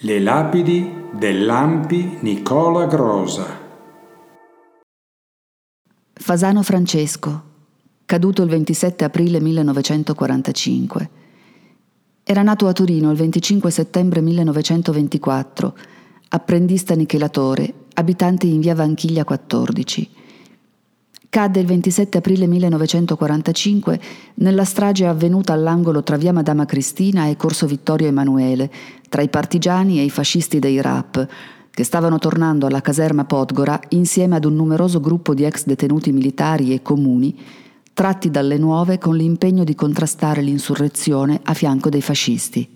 Le lapidi dell'Ampi Nicola Grosa. Fasano Francesco, caduto il 27 aprile 1945. Era nato a Torino il 25 settembre 1924, apprendista nichelatore, abitante in via Vanchiglia 14. Cadde il 27 aprile 1945 nella strage avvenuta all'angolo tra via Madama Cristina e Corso Vittorio Emanuele, tra i partigiani e i fascisti dei RAP, che stavano tornando alla caserma Podgora insieme ad un numeroso gruppo di ex detenuti militari e comuni, tratti dalle nuove con l'impegno di contrastare l'insurrezione a fianco dei fascisti.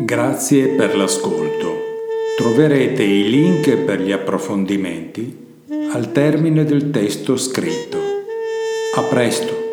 Grazie per l'ascolto. Troverete i link per gli approfondimenti al termine del testo scritto. A presto!